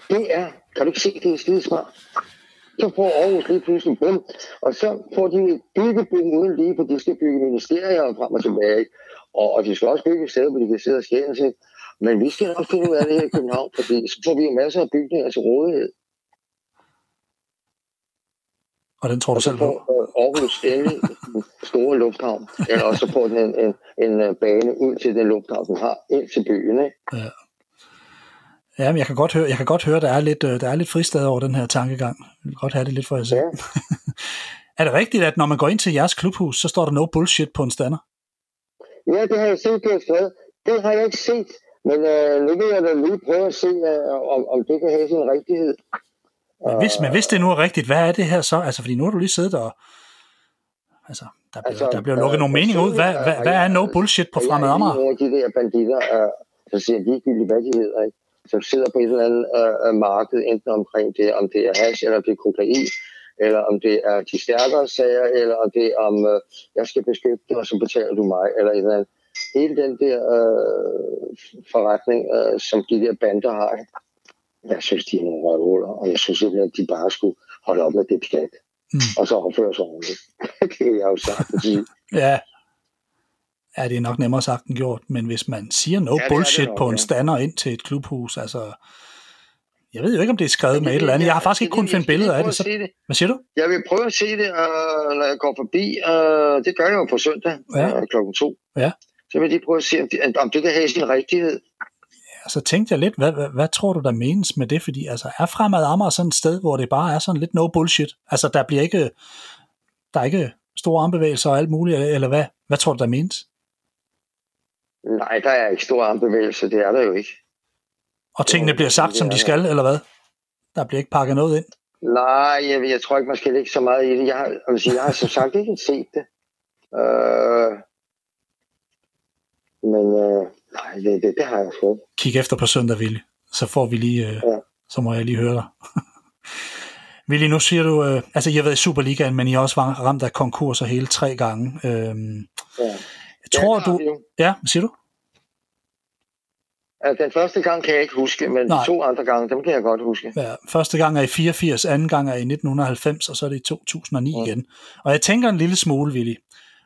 (laughs) det er, kan du ikke se, det er skide smart. Så får Aarhus lige pludselig bum, og så får de et byggebum uden lige, for de skal bygge ministerier frem og tilbage. Og, og de skal også bygge sted, hvor de kan sidde og skære sig. Men vi skal nok finde ud af det her i København, fordi så får vi jo masser af bygninger til rådighed. Og den tror du selv på? Øh, Aarhus endelig store lufthavn, eller også får den en, en, en øh, bane ud til den lufthavn, den har, ind til byen. Ikke? Ja. Ja, men jeg kan godt høre, jeg kan godt høre der, er lidt, øh, der er lidt fristad over den her tankegang. Jeg vil godt have det lidt for jer selv. Ja. (laughs) er det rigtigt, at når man går ind til jeres klubhus, så står der no bullshit på en stander? Ja, det har jeg set, det er Det har jeg ikke set, men øh, nu vil jeg da lige prøve at se, øh, om, om det kan have sin rigtighed. Men hvis, men hvis det nu er rigtigt, hvad er det her så? Altså, fordi nu har du lige siddet og... Altså, der bliver, altså, der bliver lukket øh, nogle meninger ud. Hvad, hvad, hvad er no bullshit på fremad Amager? Nogle af de der banditter, øh, så siger ligegyldigt, hvad de hedder, ikke? som sidder på et eller andet øh, marked, enten omkring det, om det er hash, eller det er kokain, eller om det er de stærkere sager, eller om det er om, øh, jeg skal beskytte dig, og så betaler du mig, eller et eller andet. Hele den der øh, forretning, øh, som de der bander har, jeg synes, de er nogle røvhuller, og jeg synes at de bare skulle holde op med det pjat, mm. og så opføre sig ordentligt. (laughs) det er jeg jo sagt sige. (laughs) ja. Ja, det er nok nemmere sagt end gjort, men hvis man siger no ja, bullshit nok, på en stander ind til et klubhus, altså, jeg ved jo ikke, om det er skrevet med et eller andet. Jeg har faktisk ikke kunnet finde billeder af det. Så... det. Hvad siger du? Jeg vil prøve at se det, uh, når jeg går forbi. Uh, det gør jeg jo på søndag ja. uh, klokken to. Ja. Så vil de prøve at se, om det, om det kan have sin rigtighed så tænkte jeg lidt, hvad, hvad, hvad tror du, der menes med det? Fordi altså, er Fremad Amager sådan et sted, hvor det bare er sådan lidt no bullshit? Altså, der bliver ikke, der er ikke store armbevægelser og alt muligt, eller hvad, hvad tror du, der menes? Nej, der er ikke store armbevægelser, det er der jo ikke. Og tingene bliver sagt, som de skal, eller hvad? Der bliver ikke pakket noget ind? Nej, jeg, jeg tror ikke, man skal lægge så meget i det. Jeg har, jeg, vil sige, jeg har som sagt ikke set det. Øh, men øh, nej, det, det, det har jeg fået. Kig efter på søndag, Willy. Så får vi lige, øh, ja. så må jeg lige høre dig. (laughs) Willy, nu siger du, øh, altså I har været i Superligaen, men I har også ramt af konkurser hele tre gange. Øh, ja. Tror ja, du... Ja, hvad siger du? Altså, den første gang kan jeg ikke huske, men Nej. de to andre gange, dem kan jeg godt huske. Ja, første gang er i 84, anden gang er i 1990, og så er det i 2009 ja. igen. Og jeg tænker en lille smule, Willy,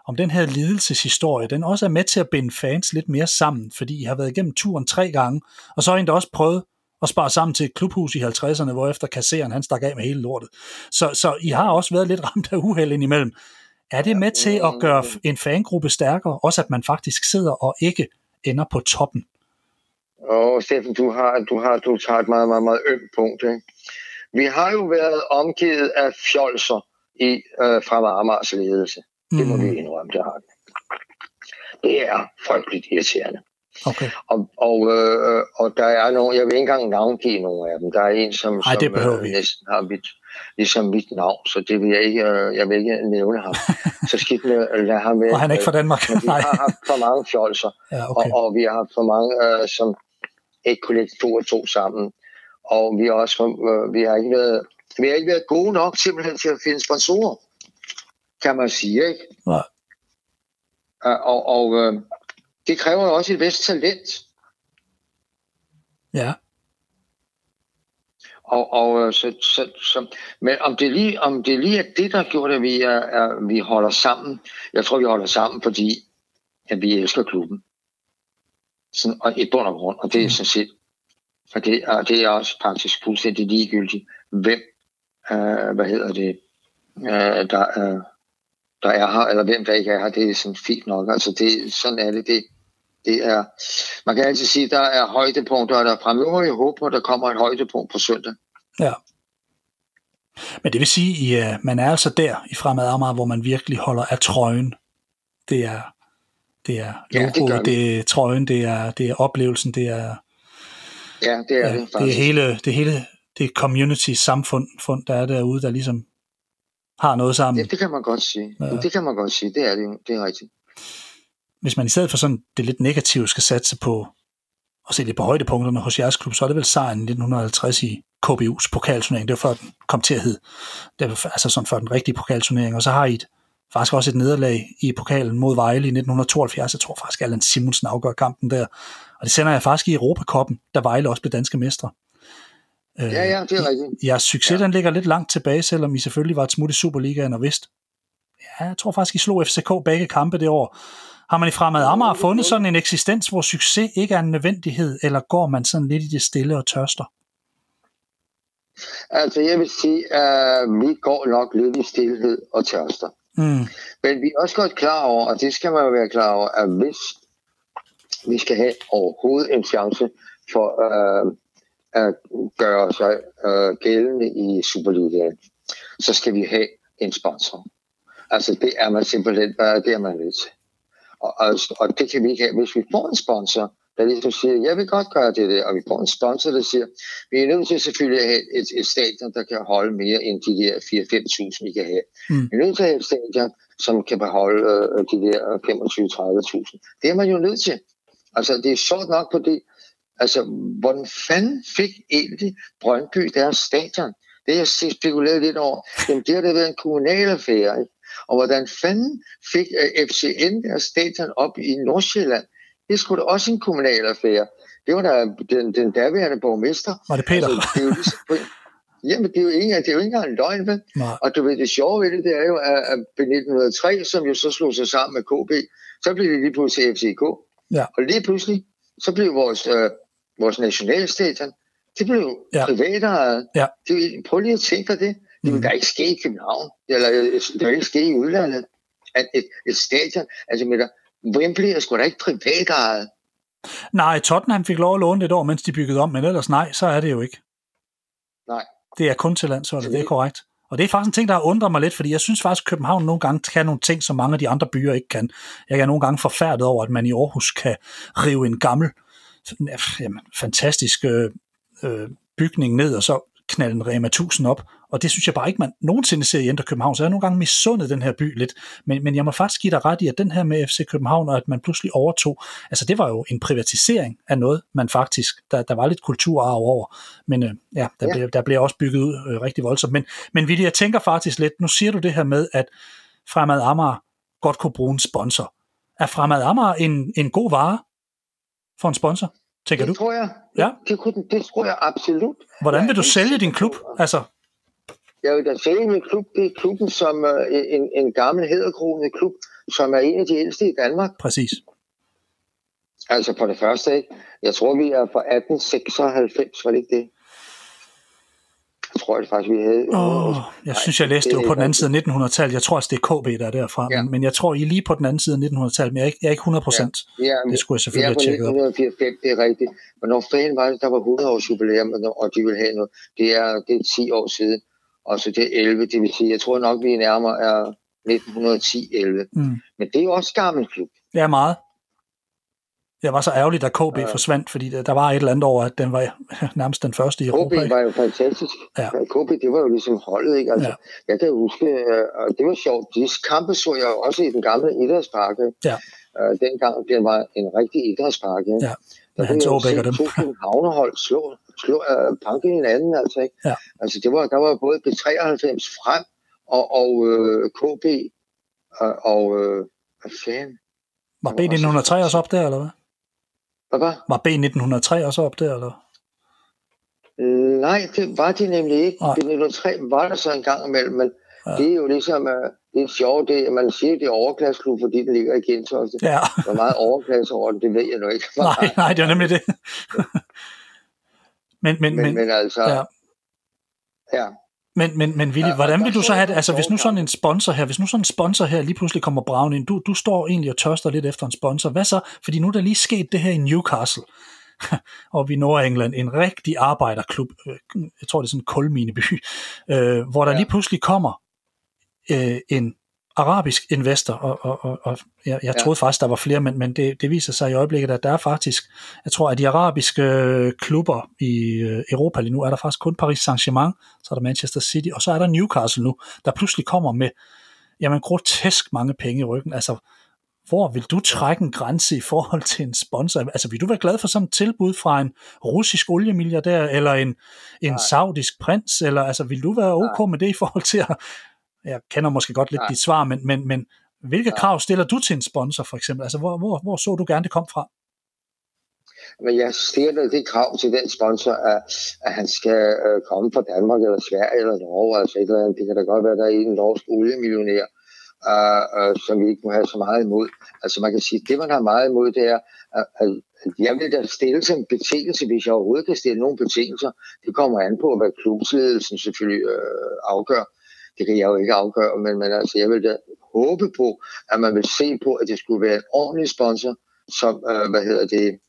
om den her lidelseshistorie, den også er med til at binde fans lidt mere sammen, fordi I har været igennem turen tre gange, og så har I også prøvet at spare sammen til et klubhus i 50'erne, hvor efter kasseren han stak af med hele lortet. Så, så I har også været lidt (laughs) ramt af uheld indimellem. Er det med til at gøre en fangruppe stærkere, også at man faktisk sidder og ikke ender på toppen? Og Steffen, du har, du har, du tager et meget, meget, meget ømt punkt. Ikke? Vi har jo været omgivet af fjolser i, øh, fra Amars ledelse. Det må mm. vi indrømme, det har. Det er frygteligt irriterende. Okay. Og, og, øh, og der er nogle, jeg vil ikke engang navngive nogle af dem. Der er en, som, Ej, som øh, næsten har mit, ligesom mit navn, så det vil jeg ikke, øh, jeg vil ikke nævne ham. (laughs) så skidt med, lad ham med. Og han er ikke fra Danmark. (laughs) Men vi har haft for mange fjolser, ja, okay. og, og vi har haft for mange, øh, som ikke kunne lægge to og to sammen. Og vi har også, øh, vi har ikke været, vi har ikke været gode nok simpelthen til at finde sponsorer, kan man sige, ikke? Nej. Og, og øh, det kræver også et vist talent. Ja. Og, og øh, så, så, så, men om det, lige, om det lige er det, der gjort, at vi, er, er, vi holder sammen, jeg tror, vi holder sammen, fordi at vi elsker klubben. Sådan, og i bund og grund, og det er mm. sådan set, og det, og det er også faktisk fuldstændig ligegyldigt, hvem, øh, hvad hedder det, øh, der, øh, der er her, eller hvem der ikke er her, det er sådan fint nok. Altså det, sådan er det, det, det er, man kan altid sige, der er højdepunkter, og der fremover jeg håber, der kommer et højdepunkt på søndag. Ja. Men det vil sige, at man er altså der i Fremad Amager, hvor man virkelig holder af trøjen. Det er, det er logoet, ja, det, det er trøjen, det er, det er oplevelsen, det er... Ja, det er ja, det faktisk. Det er hele, det er hele det community samfund, fund, der er derude, der ligesom har noget sammen. Ja, det kan man godt sige. Ja. Det kan man godt sige, det er det, det er rigtigt. Hvis man i stedet for sådan det lidt negative skal satse på og se lidt på højdepunkterne hos jeres klub, så er det vel sejren i 1950 i KBU's pokalturnering. Det var før den kom til at hedde. Det var altså sådan før den rigtige pokalturnering. Og så har I et, faktisk også et nederlag i pokalen mod Vejle i 1972. Jeg tror faktisk, at Allan Simonsen afgør kampen der. Og det sender jeg faktisk i Europakoppen, da Vejle også blev danske mestre. Ja, ja, det er rigtigt. Jeres succes, ja. den ligger lidt langt tilbage, selvom I selvfølgelig var et smut i Superligaen og vidst. Ja, jeg tror faktisk, I slog FCK begge kampe det år. Har man i Fremad Amager fundet sådan en eksistens, hvor succes ikke er en nødvendighed, eller går man sådan lidt i det stille og tørster? Altså, jeg vil sige, at vi går nok lidt i stillhed og tørster. Mm. Men vi er også godt klar over, og det skal man jo være klar over, at hvis vi skal have overhovedet en chance for øh, at gøre sig øh, gældende i Superligaen, så skal vi have en sponsor. Altså det er man simpelthen bare, det er man nødt til. Og, og, og det kan vi ikke have, hvis vi får en sponsor, der ligesom siger, jeg vil godt gøre det der, og vi får en sponsor, der siger, vi er nødt til selvfølgelig at have et, et stadion, der kan holde mere end de der 4-5.000, vi kan have. Mm. Vi er nødt til at have et stadion, som kan beholde øh, de der 25-30.000. Det er man jo nødt til. Altså, det er sjovt nok det, Altså, hvordan fanden fik egentlig Brøndby deres stadion? Det jeg spekuleret lidt over. Jamen, det har da været en kommunal affære. Ikke? Og hvordan fanden fik øh, FCN deres stadion op i Nordsjælland? Det skulle da også en kommunal affære. Det var da den, den daværende borgmester. Var det Peter? Altså, det er jo ligesom, Jamen, det er jo ikke, det er jo ikke engang en løgn, vel? Og du ved, det sjove ved det, det er jo, at, at 1903, som jo så slog sig sammen med KB, så blev det lige pludselig FCK. Ja. Og lige pludselig, så blev vores øh, vores nationalstadion, det blev ja. privatejet. Ja. Det, prøv lige at tænke det. Det vil mm. da ikke ske i København, eller det vil ikke ske i udlandet, at et, et stadion, altså med der, Wembley er sgu da ikke privatejet. Nej, Tottenham fik lov at låne det et år, mens de byggede om, men ellers nej, så er det jo ikke. Nej. Det er kun til landsholdet, det er korrekt. Og det er faktisk en ting, der har undret mig lidt, fordi jeg synes faktisk, at København nogle gange kan nogle ting, som mange af de andre byer ikke kan. Jeg er nogle gange forfærdet over, at man i Aarhus kan rive en gammel jamen, fantastisk øh, bygning ned, og så knalde en Rema 1000 op, og det synes jeg bare ikke, man nogensinde ser i Indre København, så jeg har nogle gange misundet den her by lidt, men, men jeg må faktisk give dig ret i, at den her med FC København, og at man pludselig overtog, altså det var jo en privatisering af noget, man faktisk, der, der var lidt kulturarv over, men øh, ja, der, ja. Blev, der blev også bygget ud øh, rigtig voldsomt, men, men Willi, jeg tænker faktisk lidt, nu siger du det her med, at Fremad Amager godt kunne bruge en sponsor. Er Fremad Amager en, en god vare for en sponsor? tænker det du? Tror jeg. Ja. Det, kunne, det tror jeg absolut. Hvordan vil du sælge din klub? Altså, jeg vil da sælge min klub. Det er klubben som uh, en, en gammel hæderkronet klub, som er en af de ældste i Danmark. Præcis. Altså på det første, ikke? Jeg tror, vi er fra 1896, var det ikke det? Jeg tror det faktisk, vi havde... Oh, jeg synes, jeg læste det jo på den anden side af 1900-tallet. Jeg tror også, det er KB, der er derfra. Ja. Men, men jeg tror, I er lige på den anden side af 1900-tallet, men jeg er ikke, jeg er ikke 100 procent. Ja. Ja, det skulle jeg selvfølgelig have tjekket op. 1985, det er rigtigt. Men når fanden var det, der var 100 års jubilæum, og de ville have noget. Det er, det er 10 år siden. Og så det er 11, det vil sige, jeg tror nok, vi er nærmere er 1910-11. Mm. Men det er også gammel klub. Ja, meget. Jeg var så ærgerlig, da KB ja. forsvandt, fordi der, var et eller andet over, at den var (laughs) nærmest den første i Europa. KB var jo fantastisk. Ja. KB, det var jo ligesom holdet, ikke? Altså, ja. Jeg kan huske, øh, og det var sjovt, de kampe så jeg også i den gamle idrætspark. Ja. Uh, dengang det var en rigtig idrætspark. Ja, med Hans Aabæk og dem. To havnehold slå, slå uh, panke hinanden, altså, ikke? Ja. Altså, det var, der var både B93 frem og, og uh, KB og, og uh, hvad fanden? Var B1903 også op der, eller hvad? Hvad var? b 1903 også op der, eller? Nej, det var de nemlig ikke. Nej. B1903 var der så en gang imellem, men ja. det er jo ligesom, uh, det er sjovt, det, man siger, det er overklasseklub, fordi det ligger i Gentofte. Ja. Er meget overklasse over det, det ved jeg nu ikke. (laughs) nej, nej, det er nemlig det. (laughs) men, men, men, men, altså, ja. ja. Men, men, men Willy, ja, hvordan vil du så have det? Altså, hvis nu sådan en sponsor her, hvis nu sådan en sponsor her lige pludselig kommer braven ind, du, du står egentlig og tørster lidt efter en sponsor. Hvad så? Fordi nu er der lige sket det her i Newcastle, (laughs) og i Nordengland, en rigtig arbejderklub, øh, jeg tror det er sådan en kulmineby, øh, hvor der ja. lige pludselig kommer øh, en arabisk investor, og, og, og, og jeg, jeg troede faktisk, der var flere, men, men det, det viser sig i øjeblikket, at der er faktisk, jeg tror, at de arabiske øh, klubber i øh, Europa lige nu, er der faktisk kun Paris Saint-Germain, så er der Manchester City, og så er der Newcastle nu, der pludselig kommer med, jamen, grotesk mange penge i ryggen. Altså, hvor vil du trække en grænse i forhold til en sponsor? Altså, vil du være glad for sådan et tilbud fra en russisk oliemilliardær, eller en, en saudisk prins, eller altså, vil du være ok med det i forhold til at jeg kender måske godt lidt Nej. dit svar, men, men, men hvilke ja. krav stiller du til en sponsor for eksempel? Altså, hvor, hvor, hvor så du gerne det kom fra? Men jeg stiller det krav til den sponsor, at, at han skal øh, komme fra Danmark eller Sverige eller Norge, altså et eller andet. Det kan da godt være, der er en norsk oliemillionær, øh, øh, som vi ikke må have så meget imod. Altså man kan sige, det man har meget imod, det er, at, at jeg vil da stille som betingelse, hvis jeg overhovedet kan stille nogle betingelser. Det kommer an på, hvad klubsledelsen selvfølgelig øh, afgør det kan jeg jo ikke afgøre, men, men altså, jeg vil da håbe på, at man vil se på, at det skulle være en ordentlig sponsor, som, øh, hvad hedder det,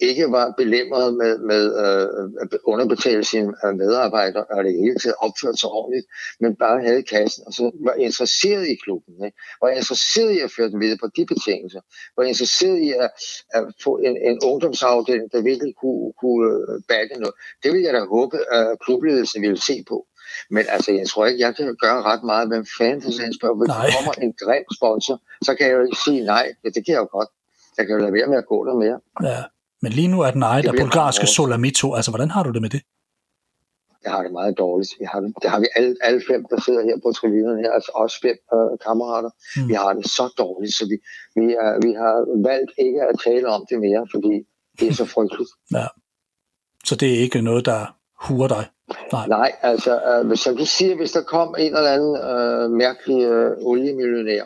ikke var belemret med, med øh, at underbetale sine øh, medarbejdere, og det hele taget opført sig ordentligt, men bare havde kassen, og så var interesseret i klubben, ikke? var interesseret i at føre den videre på de betingelser, var interesseret i at, at få en, en ungdomsafdeling, der virkelig kunne, kunne øh, batte noget. Det vil jeg da håbe, at klubledelsen ville se på. Men altså, jeg tror ikke, jeg kan gøre ret meget. Hvem fanden for sådan spørger, hvis der kommer en grim sponsor, så kan jeg jo ikke sige nej. Ja, det kan jeg jo godt. Jeg kan jo lade være med at gå der mere. Ja, men lige nu er den ejet af bulgarske Solamito. Altså, hvordan har du det med det? Jeg har det meget dårligt. Vi har det, det har vi alle, alle fem, der sidder her på tribunerne her, altså også fem øh, kammerater. Mm. Vi har det så dårligt, så vi, vi, er, vi har valgt ikke at tale om det mere, fordi det er så frygteligt. Ja. Så det er ikke noget, der huer dig? Nej, Nej altså, øh, som du siger, hvis der kom en eller anden øh, mærkelig øh, oliemillionær,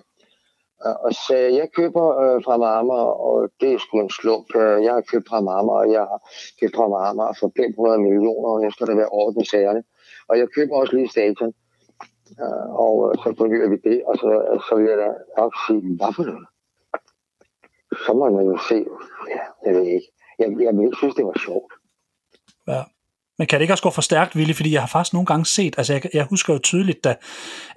øh, og sagde, jeg køber øh, fra Marmar, og det er sgu en slump. Øh, jeg har købt fra Marmar, og jeg har købt fra Marmar for 500 millioner, og jeg skal da være orden i sagerne. Og jeg køber også lige stadion. Øh, og øh, så fornyrer vi det, og så, så vil jeg da nok sige, hvad for noget? Så må man jo se, ja, jeg ved ikke. Jeg, jeg vil ikke synes, det var sjovt. Ja. Men kan det ikke også gå for stærkt, Ville? Fordi jeg har faktisk nogle gange set, altså jeg, jeg husker jo tydeligt, da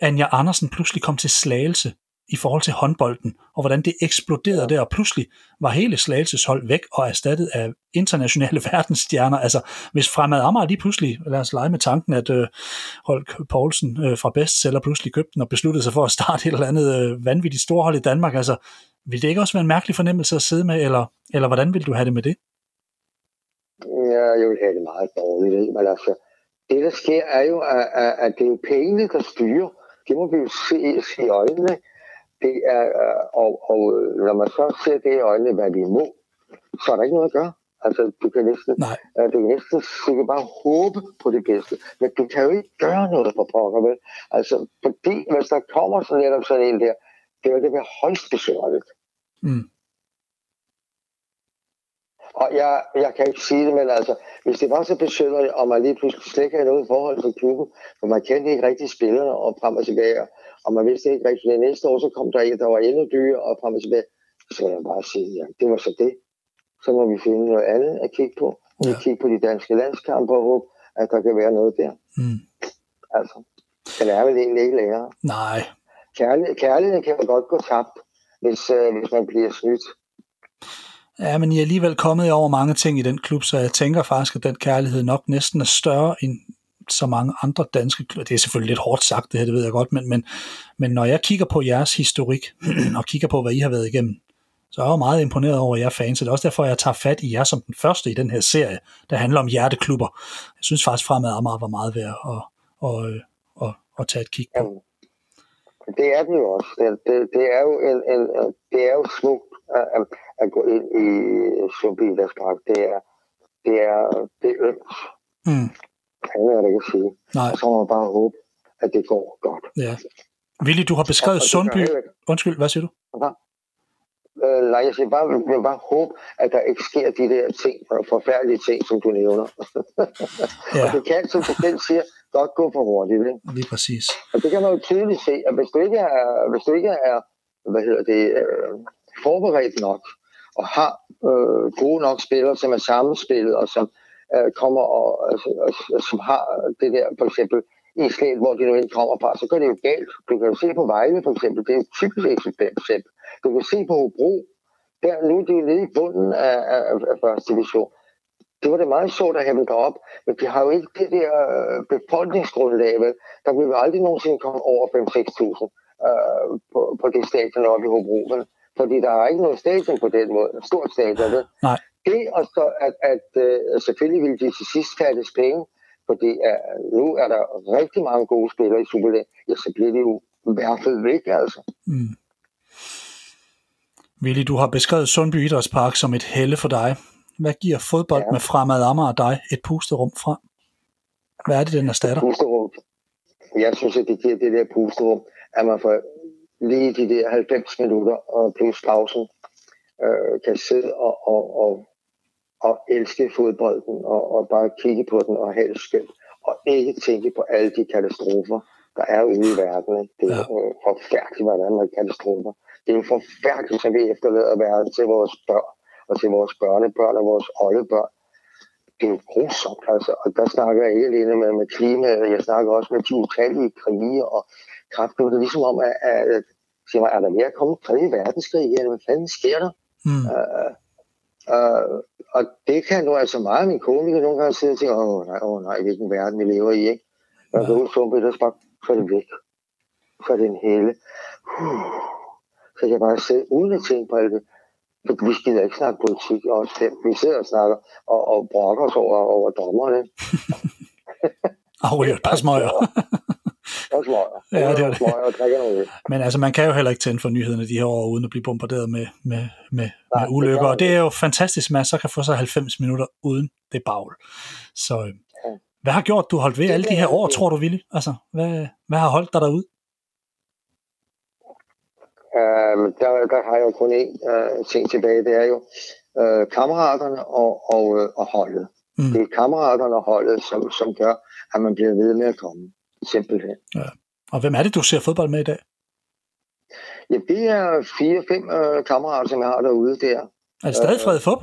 Anja Andersen pludselig kom til Slagelse i forhold til håndbolden, og hvordan det eksploderede ja. der, og pludselig var hele Slagelses hold væk og erstattet af internationale (laughs) verdensstjerner. Altså, hvis Fremad Amager lige pludselig, lad os lege med tanken, at øh, Holk Poulsen øh, fra Bestseller pludselig købte den og besluttede sig for at starte et eller andet øh, vanvittigt storhold i Danmark, altså, vil det ikke også være en mærkelig fornemmelse at sidde med, eller, eller hvordan vil du have det med det? Ja, jeg vil have det meget dårligt, ikke? men altså, det der sker er jo, at, at det er jo pengene, der styrer. Det må vi jo se, se i øjnene. Det er, øh, og, og når man så ser det i øjnene, hvad vi må, så er der ikke noget at gøre. Altså, du kan næsten, Nej. Uh, du kan næsten du kan bare håbe på det bedste. Men du kan jo ikke gøre noget for pokker, vel? Altså, fordi hvis der kommer sådan netop sådan en der, det vil det være højst besøgerligt. Mm. Og jeg, jeg kan ikke sige det, men altså, hvis det var så besøgerligt, og man lige pludselig slet ikke havde noget forhold til klubben, for man kendte ikke rigtig spillerne og frem og tilbage, og man vidste ikke rigtig, det næste år, så kom der en, der var endnu dyre og frem og tilbage, så vil jeg bare sige, ja, det var så det. Så må vi finde noget andet at kigge på. Og ja. vi kigge på de danske landskampe og håbe, at der kan være noget der. Mm. Altså, den er vel egentlig ikke længere. Nej. Kærlighed, kærligheden kan jo godt gå tabt, hvis, øh, hvis man bliver snydt. Ja, men I er alligevel kommet over mange ting i den klub, så jeg tænker faktisk, at den kærlighed nok næsten er større end så mange andre danske klubber. Det er selvfølgelig lidt hårdt sagt, det her, det ved jeg godt, men, men, men når jeg kigger på jeres historik, (clears throat) og kigger på, hvad I har været igennem, så er jeg jo meget imponeret over jer fans. Det er også derfor, jeg tager fat i jer som den første i den her serie, der handler om hjerteklubber. Jeg synes faktisk, fremad Amager var meget værd at, at, at, at, at tage et kig på. Jamen, det er det jo også. Det, det, det er jo en, en, det er jo smukt at, gå ind i Park. Det er, det er, det er ømt. Mm. Det er det ikke sige. Nej. Og så må man bare håbe, at det går godt. Ja. Willy, du har beskrevet det Sundby. Undskyld, hvad siger du? Øh, nej, jeg siger bare, jeg bare håbe, at der ikke sker de der ting, forfærdelige ting, som du nævner. Ja, Og det kan, som du selv siger, godt gå for hurtigt. Ikke? lige præcis. Og det kan man jo tydeligt se, at hvis du ikke er, hvis du ikke er hvad hedder det, øh, forberedt nok, og har øh, gode nok spillere, som er sammenspillet, og som øh, kommer og, altså, og, og, som har det der, for eksempel, i slæt, hvor de nu ikke kommer fra, så går det jo galt. Du kan jo se på Vejle, for eksempel, det er et typisk eksempel. Du kan se på Hobro, der nu de er de nede i bunden af, af, af første division. Det var det meget sjovt at have dem derop, men de har jo ikke det der øh, befolkningsgrundlag, vel? Der vil vi aldrig nogensinde komme over 5-6.000 øh, på, på det stadion oppe i Hobro, vel? Fordi der er ikke noget stadion på den måde, stort stadion, vel? Nej. Det, og så at, at øh, selvfølgelig vil de til sidst fattes penge, fordi øh, nu er der rigtig mange gode spillere i Superligaen, ja, så bliver de jo i hvert fald væk, altså. Mm. Willy, du har beskrevet Sundby Idrætspark som et helle for dig. Hvad giver fodbold ja. Med fremad Amager dig et pusterum fra? Hvad er det, den erstatter? pusterum. Jeg synes, at det giver det der pusterum, at man får lige de der 90 minutter og plus pausen øh, kan sidde og, og, og, og elske fodbolden og, og bare kigge på den og have det skønt. Og ikke tænke på alle de katastrofer, der er ude i verden. Det er Ja. ja. forfærdeligt, er med katastrofer. Det er jo forfærdeligt, som vi efterlader verden til vores børn og til vores børnebørn og vores oldebørn det er jo grusomt, altså. Og der snakker jeg ikke alene med, med klimaet, jeg snakker også med de utallige krige og kraft. Det er ligesom om, at, at, at siger mig, er der mere at komme 3. verdenskrig, eller hvad fanden sker der? Mm. Uh, uh, og det kan nu altså meget min kone, kan nogle gange sidde og tænke, åh nej, åh nej, hvilken verden vi lever i, ikke? Ja. ja. du sumper, så bare, så er det væk. Så er det en hele. Uh, så kan jeg bare sidde uden at tænke på alt det. For vi gider ikke snakke politik, fem. Vi sidder og snakker og, og brokker os over, over dommerne. (laughs) Afryger et par smøger. (laughs) Og smøger. Ja, det er det. Smøger og drikker noget. øl. Men altså, man kan jo heller ikke tænde for nyhederne de her år, uden at blive bombarderet med, med, med, Nej, med det ulykker. kan Og det er jo fantastisk, man så kan få sig 90 minutter uden det bagl. Så øh, Ja. hvad har gjort, du har holdt ved Det alle de er her år, tror du, Willy? Altså, hvad, hvad har holdt dig derude? Øhm, der, der har jeg jo kun én øh, ting tilbage. Det er jo øh, kammeraterne og, og, øh, og holdet. Mm. Det er kammeraterne og holdet, som, som gør, at man bliver ved med at komme. Simpelthen. Og hvem er det, du ser fodbold med i dag? Ja, det er fire-fem øh, kammerater, som jeg har derude der. Er det stadig Øh, Frede Fup?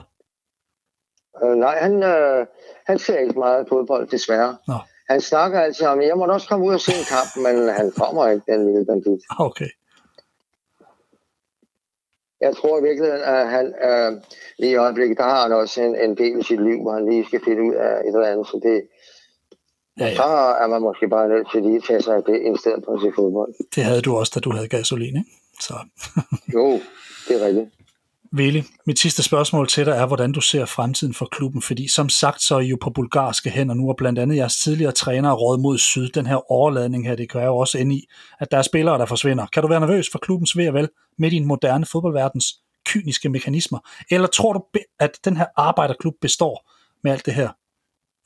Øh, nej, han, øh, han ser ikke meget fodbold, desværre. Nå. Han snakker altid om, jeg må også komme ud og se en kamp, (laughs) men han kommer ikke, den lille bandit. Okay. jeg tror i virkeligheden, at han øh, i øjeblikket, der har han også en, en del i sit liv, hvor han lige skal finde ud af et eller andet, så det, ja, ja. så er man måske bare nødt til lige at tage sig af det, i stedet for at se fodbold. Det havde du også, da du havde gasolin, ikke? Så. (laughs) jo, det er rigtigt. Vili, mit sidste spørgsmål til dig er, hvordan du ser fremtiden for klubben, fordi som sagt, så er I jo på bulgarske hænder nu, og blandt andet jeres tidligere træner råd mod syd, den her overladning her, det kan jo også ende i, at der er spillere, der forsvinder. Kan du være nervøs for klubbens ved vel med din moderne fodboldverdens kyniske mekanismer? Eller tror du, at den her arbejderklub består med alt det her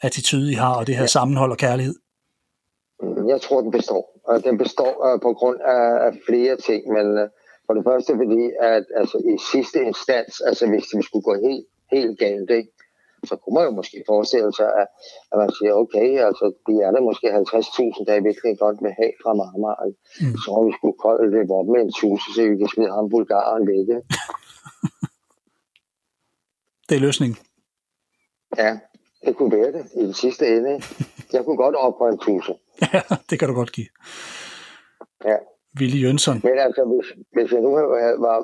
attitude, I har, og det her ja. sammenhold og kærlighed? Jeg tror, den består. Og den består uh, på grund af, af flere ting, men uh, for det første fordi, at altså, i sidste instans, altså hvis det skulle gå helt, helt galt, ikke? så kunne man jo måske forestille sig, at, at man siger, okay, altså, de er der måske 50.000, der er virkelig godt med have fra Marmar. Mm. Så vi skulle kolde det op med en tusind, så vi kan smide ham bulgaren væk. (laughs) det er løsningen. Ja, det kunne være det i den sidste ende. Jeg kunne godt oprette en tusind. (laughs) ja, det kan du godt give. Ja. Willy Jønsson. Men altså, hvis, hvis jeg nu var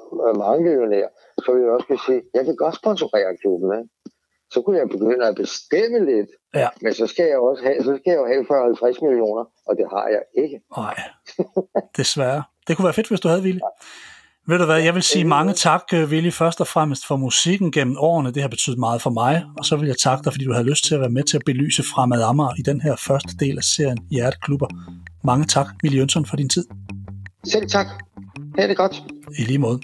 mange millionær, så ville jeg også kunne sige, jeg kan godt sponsorere klubben, ikke? så kunne jeg begynde at bestemme lidt. Ja. Men så skal jeg også have, så skal jeg jo have 40-50 millioner, og det har jeg ikke. Nej, desværre. Det kunne være fedt, hvis du havde, Willy. Ja. Ved du hvad, jeg vil sige mange tak, øh, Willy, først og fremmest for musikken gennem årene. Det har betydet meget for mig. Og så vil jeg takke dig, fordi du havde lyst til at være med til at belyse Fremad Amager i den her første del af serien Hjerteklubber. Mange tak, Willy Jønsson, for din tid. Selv tak. Ha' det godt. I lige måde.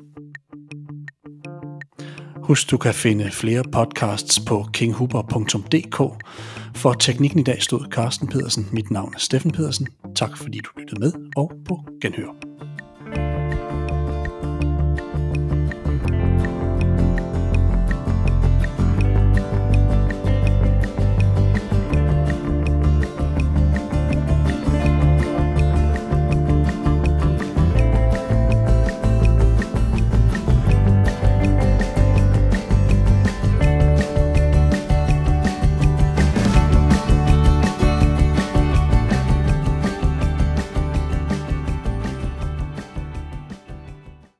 Husk, du kan finde flere podcasts på kinghuber.dk. For teknikken i dag stod Carsten Pedersen. Mit navn er Steffen Pedersen. Tak fordi du lyttede med, og på genhør.